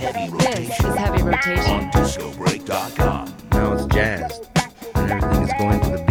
Heavy This is Heavy Rotation. on DiscoBreak.com. Now it's jazz, and everything is going to the